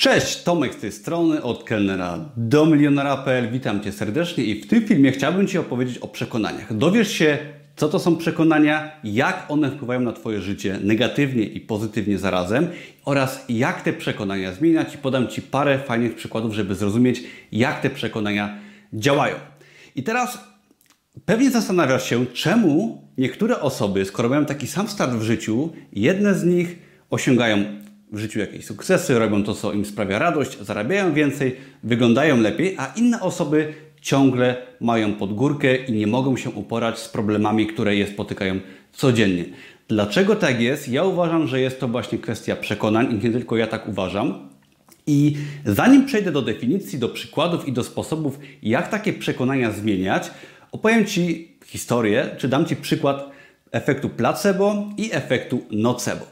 Cześć, Tomek z tej strony, od kelnera do milionera.pl. Witam Cię serdecznie i w tym filmie chciałbym Ci opowiedzieć o przekonaniach. Dowiesz się, co to są przekonania, jak one wpływają na Twoje życie negatywnie i pozytywnie zarazem oraz jak te przekonania zmieniać i podam Ci parę fajnych przykładów, żeby zrozumieć, jak te przekonania działają. I teraz pewnie zastanawiasz się, czemu niektóre osoby, skoro mają taki sam start w życiu, jedne z nich osiągają w życiu jakieś sukcesy, robią to, co im sprawia radość, zarabiają więcej, wyglądają lepiej, a inne osoby ciągle mają podgórkę i nie mogą się uporać z problemami, które je spotykają codziennie. Dlaczego tak jest? Ja uważam, że jest to właśnie kwestia przekonań i nie tylko ja tak uważam. I zanim przejdę do definicji, do przykładów i do sposobów, jak takie przekonania zmieniać, opowiem Ci historię, czy dam Ci przykład efektu placebo i efektu nocebo.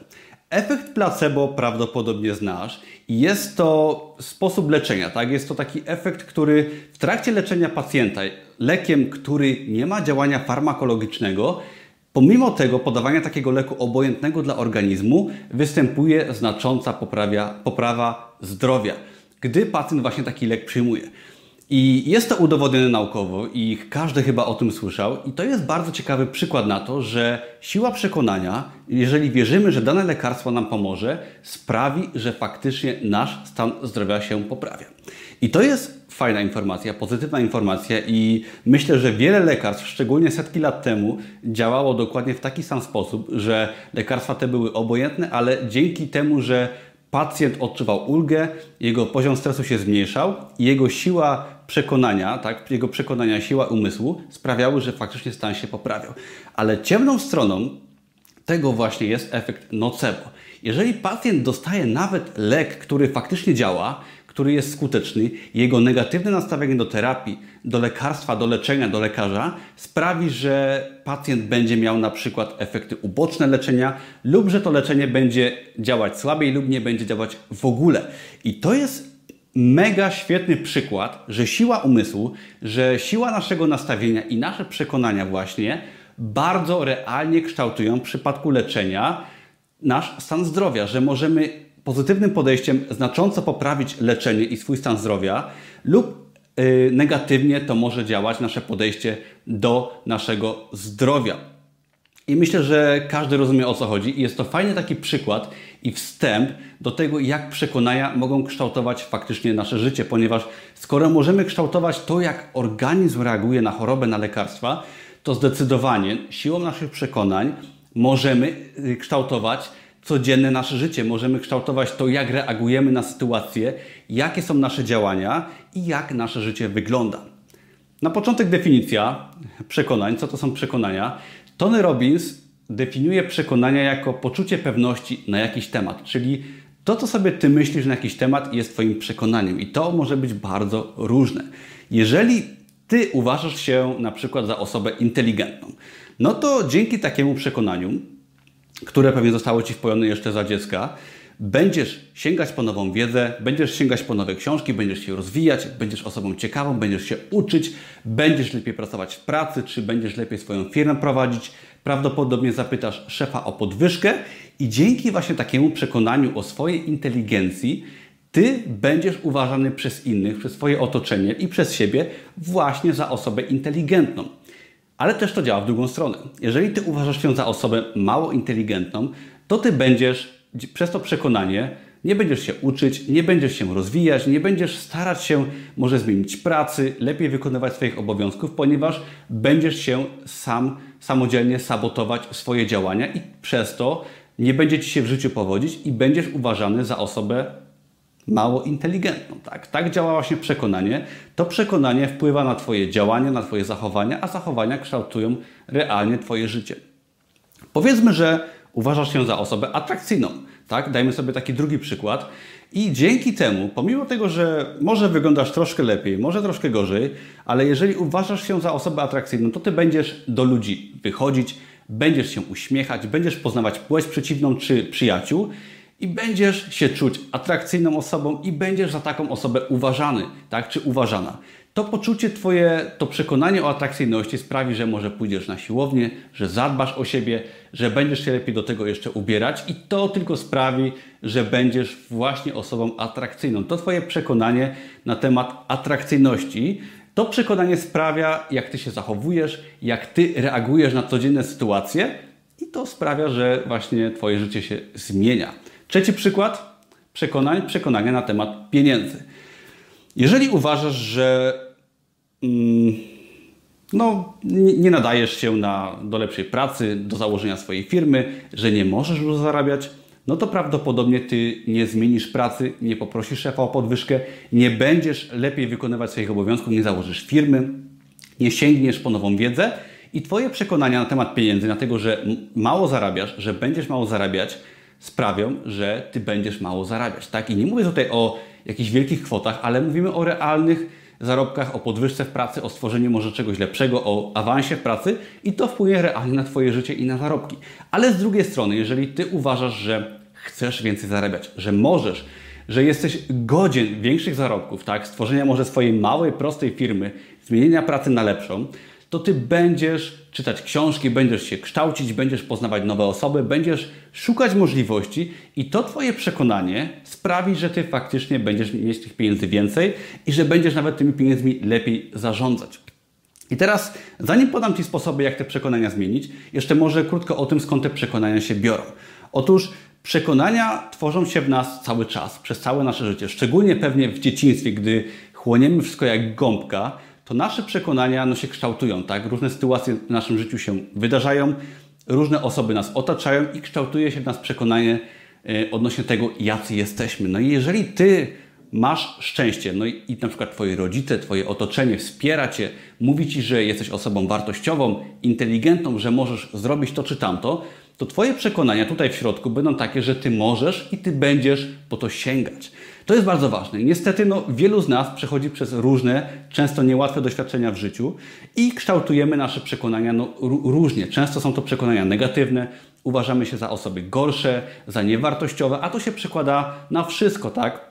Efekt placebo prawdopodobnie znasz i jest to sposób leczenia, tak? Jest to taki efekt, który w trakcie leczenia pacjenta lekiem, który nie ma działania farmakologicznego, pomimo tego podawania takiego leku obojętnego dla organizmu, występuje znacząca poprawia, poprawa zdrowia, gdy pacjent właśnie taki lek przyjmuje. I jest to udowodnione naukowo i każdy chyba o tym słyszał. I to jest bardzo ciekawy przykład na to, że siła przekonania, jeżeli wierzymy, że dane lekarstwo nam pomoże, sprawi, że faktycznie nasz stan zdrowia się poprawia. I to jest fajna informacja, pozytywna informacja i myślę, że wiele lekarstw, szczególnie setki lat temu, działało dokładnie w taki sam sposób, że lekarstwa te były obojętne, ale dzięki temu, że pacjent odczuwał ulgę, jego poziom stresu się zmniejszał i jego siła przekonania, tak, jego przekonania, siła umysłu sprawiały, że faktycznie stan się poprawiał. Ale ciemną stroną tego właśnie jest efekt nocebo. Jeżeli pacjent dostaje nawet lek, który faktycznie działa, który jest skuteczny, jego negatywne nastawienie do terapii, do lekarstwa, do leczenia, do lekarza sprawi, że pacjent będzie miał na przykład efekty uboczne leczenia lub że to leczenie będzie działać słabiej lub nie będzie działać w ogóle. I to jest mega świetny przykład, że siła umysłu, że siła naszego nastawienia i nasze przekonania właśnie bardzo realnie kształtują w przypadku leczenia nasz stan zdrowia, że możemy pozytywnym podejściem znacząco poprawić leczenie i swój stan zdrowia lub yy, negatywnie to może działać nasze podejście do naszego zdrowia. I myślę, że każdy rozumie o co chodzi i jest to fajny taki przykład i wstęp do tego, jak przekonania mogą kształtować faktycznie nasze życie, ponieważ skoro możemy kształtować to, jak organizm reaguje na chorobę, na lekarstwa, to zdecydowanie siłą naszych przekonań możemy y, kształtować codzienne nasze życie. Możemy kształtować to, jak reagujemy na sytuacje, jakie są nasze działania i jak nasze życie wygląda. Na początek definicja przekonań. Co to są przekonania? Tony Robbins definiuje przekonania jako poczucie pewności na jakiś temat, czyli to, co sobie ty myślisz na jakiś temat, jest Twoim przekonaniem i to może być bardzo różne. Jeżeli ty uważasz się na przykład za osobę inteligentną, no to dzięki takiemu przekonaniu które pewnie zostało Ci wpojone jeszcze za dziecka, będziesz sięgać po nową wiedzę, będziesz sięgać po nowe książki, będziesz się rozwijać, będziesz osobą ciekawą, będziesz się uczyć, będziesz lepiej pracować w pracy, czy będziesz lepiej swoją firmę prowadzić. Prawdopodobnie zapytasz szefa o podwyżkę i dzięki właśnie takiemu przekonaniu o swojej inteligencji, ty będziesz uważany przez innych, przez swoje otoczenie i przez siebie właśnie za osobę inteligentną. Ale też to działa w drugą stronę. Jeżeli ty uważasz się za osobę mało inteligentną, to ty będziesz przez to przekonanie nie będziesz się uczyć, nie będziesz się rozwijać, nie będziesz starać się może zmienić pracy, lepiej wykonywać swoich obowiązków, ponieważ będziesz się sam samodzielnie sabotować swoje działania i przez to nie będzie ci się w życiu powodzić i będziesz uważany za osobę mało inteligentną. Tak? tak działa właśnie przekonanie. To przekonanie wpływa na Twoje działania, na Twoje zachowania, a zachowania kształtują realnie Twoje życie. Powiedzmy, że uważasz się za osobę atrakcyjną. Tak? Dajmy sobie taki drugi przykład. I dzięki temu, pomimo tego, że może wyglądasz troszkę lepiej, może troszkę gorzej, ale jeżeli uważasz się za osobę atrakcyjną, to ty będziesz do ludzi wychodzić, będziesz się uśmiechać, będziesz poznawać płeć przeciwną czy przyjaciół i będziesz się czuć atrakcyjną osobą i będziesz za taką osobę uważany, tak, czy uważana. To poczucie Twoje, to przekonanie o atrakcyjności sprawi, że może pójdziesz na siłownię, że zadbasz o siebie, że będziesz się lepiej do tego jeszcze ubierać i to tylko sprawi, że będziesz właśnie osobą atrakcyjną. To Twoje przekonanie na temat atrakcyjności, to przekonanie sprawia, jak Ty się zachowujesz, jak Ty reagujesz na codzienne sytuacje i to sprawia, że właśnie Twoje życie się zmienia. Trzeci przykład przekonań, przekonania na temat pieniędzy. Jeżeli uważasz, że no, nie, nadajesz się na, do lepszej pracy, do założenia swojej firmy, że nie możesz już zarabiać, no to prawdopodobnie Ty nie zmienisz pracy, nie poprosisz szefa o podwyżkę, nie będziesz lepiej wykonywać swoich obowiązków, nie założysz firmy, nie sięgniesz po nową wiedzę i Twoje przekonania na temat pieniędzy, na tego, że mało zarabiasz, że będziesz mało zarabiać, sprawią, że Ty będziesz mało zarabiać. Tak? I nie mówię tutaj o jakichś wielkich kwotach, ale mówimy o realnych zarobkach, o podwyżce w pracy, o stworzeniu może czegoś lepszego, o awansie w pracy i to wpłynie realnie na Twoje życie i na zarobki. Ale z drugiej strony, jeżeli Ty uważasz, że chcesz więcej zarabiać, że możesz, że jesteś godzien większych zarobków, tak, stworzenia może swojej małej, prostej firmy, zmienienia pracy na lepszą, to ty będziesz czytać książki, będziesz się kształcić, będziesz poznawać nowe osoby, będziesz szukać możliwości i to Twoje przekonanie sprawi, że Ty faktycznie będziesz mieć tych pieniędzy więcej i że będziesz nawet tymi pieniędzmi lepiej zarządzać. I teraz, zanim podam Ci sposoby, jak te przekonania zmienić, jeszcze może krótko o tym, skąd te przekonania się biorą. Otóż przekonania tworzą się w nas cały czas, przez całe nasze życie, szczególnie pewnie w dzieciństwie, gdy chłoniemy wszystko jak gąbka, to nasze przekonania no, się kształtują, tak? Różne sytuacje w naszym życiu się wydarzają, różne osoby nas otaczają i kształtuje się w nas przekonanie e, odnośnie tego, jacy jesteśmy. No i jeżeli Ty masz szczęście, no i, i na przykład Twoi rodzice, Twoje otoczenie wspiera Cię, mówi Ci, że jesteś osobą wartościową, inteligentną, że możesz zrobić to czy tamto, to Twoje przekonania tutaj w środku będą takie, że Ty możesz i Ty będziesz po to sięgać. To jest bardzo ważne. niestety no, wielu z nas przechodzi przez różne, często niełatwe doświadczenia w życiu i kształtujemy nasze przekonania no, różnie. Często są to przekonania negatywne, uważamy się za osoby gorsze, za niewartościowe, a to się przekłada na wszystko, tak?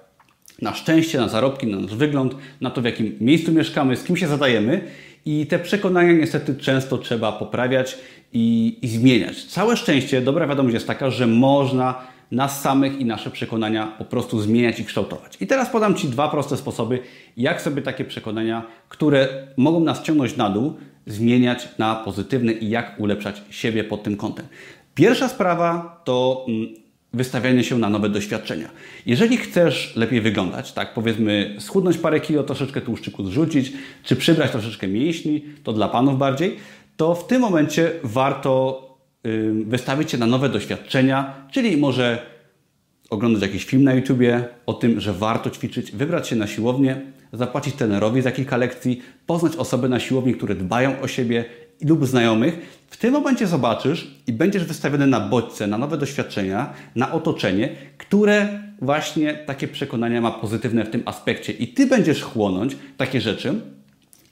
Na szczęście, na zarobki, na nasz wygląd, na to, w jakim miejscu mieszkamy, z kim się zadajemy. I te przekonania niestety często trzeba poprawiać i, i zmieniać. Całe szczęście, dobra wiadomość jest taka, że można nas samych i nasze przekonania po prostu zmieniać i kształtować. I teraz podam Ci dwa proste sposoby, jak sobie takie przekonania, które mogą nas ciągnąć na dół, zmieniać na pozytywne i jak ulepszać siebie pod tym kątem. Pierwsza sprawa to mm, wystawianie się na nowe doświadczenia. Jeżeli chcesz lepiej wyglądać, tak powiedzmy schudnąć parę kilo, troszeczkę tłuszczyku zrzucić, czy przybrać troszeczkę mięśni, to dla panów bardziej, to w tym momencie warto wystawić się na nowe doświadczenia, czyli może oglądać jakiś film na YouTubie o tym, że warto ćwiczyć, wybrać się na siłownię, zapłacić trenerowi za kilka lekcji, poznać osoby na siłowni, które dbają o siebie lub znajomych. W tym momencie zobaczysz i będziesz wystawiony na bodźce, na nowe doświadczenia, na otoczenie, które właśnie takie przekonania ma pozytywne w tym aspekcie. I Ty będziesz chłonąć takie rzeczy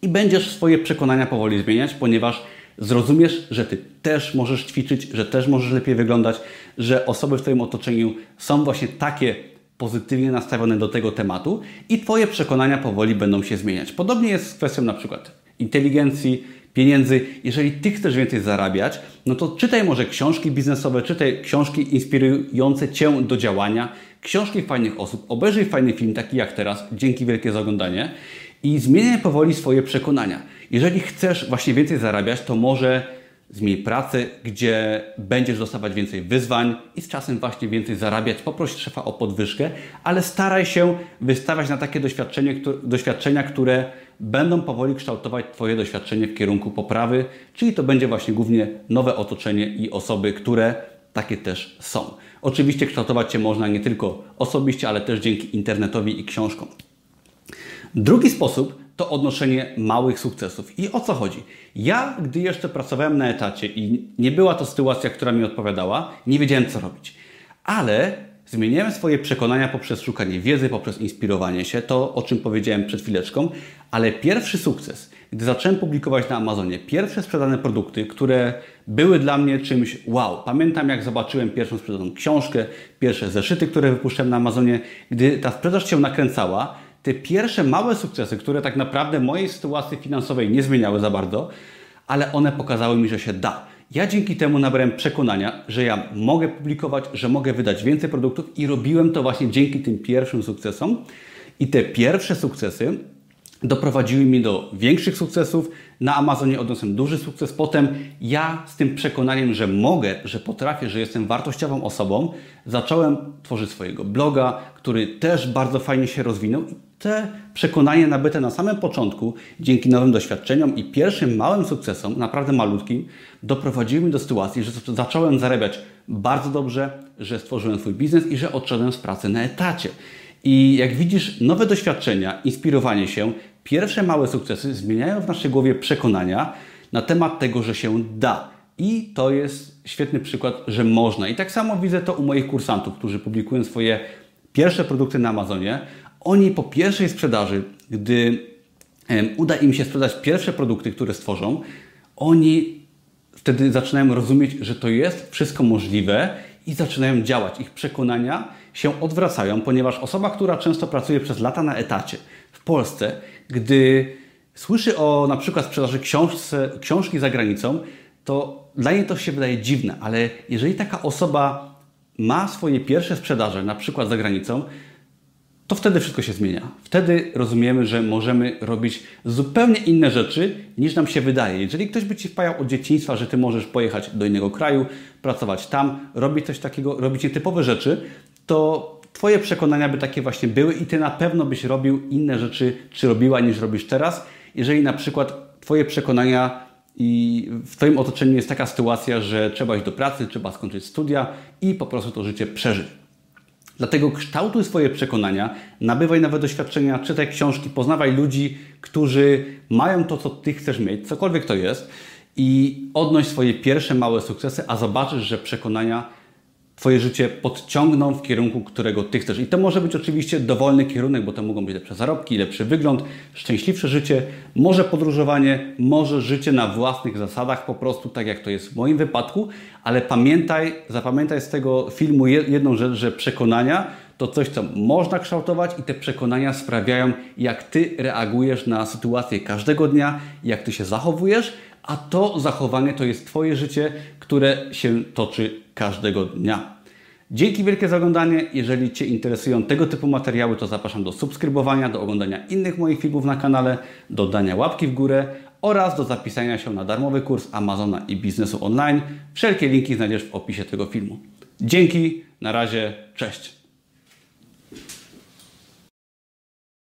i będziesz swoje przekonania powoli zmieniać, ponieważ zrozumiesz, że Ty też możesz ćwiczyć, że też możesz lepiej wyglądać, że osoby w Twoim otoczeniu są właśnie takie pozytywnie nastawione do tego tematu i Twoje przekonania powoli będą się zmieniać. Podobnie jest z kwestią na przykład inteligencji, pieniędzy. Jeżeli Ty chcesz więcej zarabiać, no to czytaj może książki biznesowe, czytaj książki inspirujące Cię do działania, książki fajnych osób, obejrzyj fajny film, taki jak teraz. Dzięki wielkie za oglądanie i zmieniaj powoli swoje przekonania. Jeżeli chcesz właśnie więcej zarabiać, to może zmień pracę, gdzie będziesz dostawać więcej wyzwań i z czasem właśnie więcej zarabiać. Poproś szefa o podwyżkę, ale staraj się wystawiać na takie doświadczenie, doświadczenia, które będą powoli kształtować Twoje doświadczenie w kierunku poprawy, czyli to będzie właśnie głównie nowe otoczenie i osoby, które takie też są. Oczywiście kształtować Cię można nie tylko osobiście, ale też dzięki internetowi i książkom. Drugi sposób to odnoszenie małych sukcesów. I o co chodzi? Ja, gdy jeszcze pracowałem na etacie i nie była to sytuacja, która mi odpowiadała, nie wiedziałem co robić. Ale zmieniałem swoje przekonania poprzez szukanie wiedzy, poprzez inspirowanie się, to o czym powiedziałem przed chwileczką, ale pierwszy sukces, gdy zacząłem publikować na Amazonie pierwsze sprzedane produkty, które były dla mnie czymś wow. Pamiętam jak zobaczyłem pierwszą sprzedaną książkę, pierwsze zeszyty, które wypuszczałem na Amazonie, gdy ta sprzedaż się nakręcała, te pierwsze małe sukcesy, które tak naprawdę mojej sytuacji finansowej nie zmieniały za bardzo, ale one pokazały mi, że się da. Ja dzięki temu nabrałem przekonania, że ja mogę publikować, że mogę wydać więcej produktów i robiłem to właśnie dzięki tym pierwszym sukcesom. I te pierwsze sukcesy doprowadziły mnie do większych sukcesów. Na Amazonie odniosłem duży sukces. Potem ja z tym przekonaniem, że mogę, że potrafię, że jestem wartościową osobą, zacząłem tworzyć swojego bloga, który też bardzo fajnie się rozwinął. I te przekonanie nabyte na samym początku, dzięki nowym doświadczeniom i pierwszym małym sukcesom, naprawdę malutkim, doprowadziły mnie do sytuacji, że zacząłem zarabiać bardzo dobrze, że stworzyłem swój biznes i że odszedłem z pracy na etacie. I jak widzisz, nowe doświadczenia, inspirowanie się, pierwsze małe sukcesy zmieniają w naszej głowie przekonania na temat tego, że się da. I to jest świetny przykład, że można. I tak samo widzę to u moich kursantów, którzy publikują swoje pierwsze produkty na Amazonie. Oni po pierwszej sprzedaży, gdy uda im się sprzedać pierwsze produkty, które stworzą, oni wtedy zaczynają rozumieć, że to jest wszystko możliwe i zaczynają działać. Ich przekonania się odwracają, ponieważ osoba, która często pracuje przez lata na etacie w Polsce, gdy słyszy o na przykład sprzedaży książce, książki za granicą, to dla niej to się wydaje dziwne, ale jeżeli taka osoba ma swoje pierwsze sprzedaże, na przykład za granicą, to wtedy wszystko się zmienia. Wtedy rozumiemy, że możemy robić zupełnie inne rzeczy niż nam się wydaje. Jeżeli ktoś by Ci wpajał od dzieciństwa, że Ty możesz pojechać do innego kraju, pracować tam, robić coś takiego, robić nietypowe rzeczy, to Twoje przekonania by takie właśnie były i Ty na pewno byś robił inne rzeczy, czy robiła niż robisz teraz. Jeżeli na przykład Twoje przekonania i w Twoim otoczeniu jest taka sytuacja, że trzeba iść do pracy, trzeba skończyć studia i po prostu to życie przeżyć. Dlatego kształtuj swoje przekonania, nabywaj nowe doświadczenia, czytaj książki, poznawaj ludzi, którzy mają to, co Ty chcesz mieć, cokolwiek to jest i odnoś swoje pierwsze małe sukcesy, a zobaczysz, że przekonania Twoje życie podciągną w kierunku, którego Ty chcesz. I to może być oczywiście dowolny kierunek, bo to mogą być lepsze zarobki, lepszy wygląd, szczęśliwsze życie, może podróżowanie, może życie na własnych zasadach, po prostu tak jak to jest w moim wypadku, ale pamiętaj, zapamiętaj z tego filmu jedną rzecz, że przekonania to coś, co można kształtować i te przekonania sprawiają, jak Ty reagujesz na sytuację każdego dnia, jak Ty się zachowujesz, a to zachowanie to jest Twoje życie, które się toczy każdego dnia. Dzięki wielkie za oglądanie. Jeżeli Cię interesują tego typu materiały, to zapraszam do subskrybowania, do oglądania innych moich filmów na kanale, do dania łapki w górę oraz do zapisania się na darmowy kurs Amazona i biznesu online. Wszelkie linki znajdziesz w opisie tego filmu. Dzięki, na razie, cześć.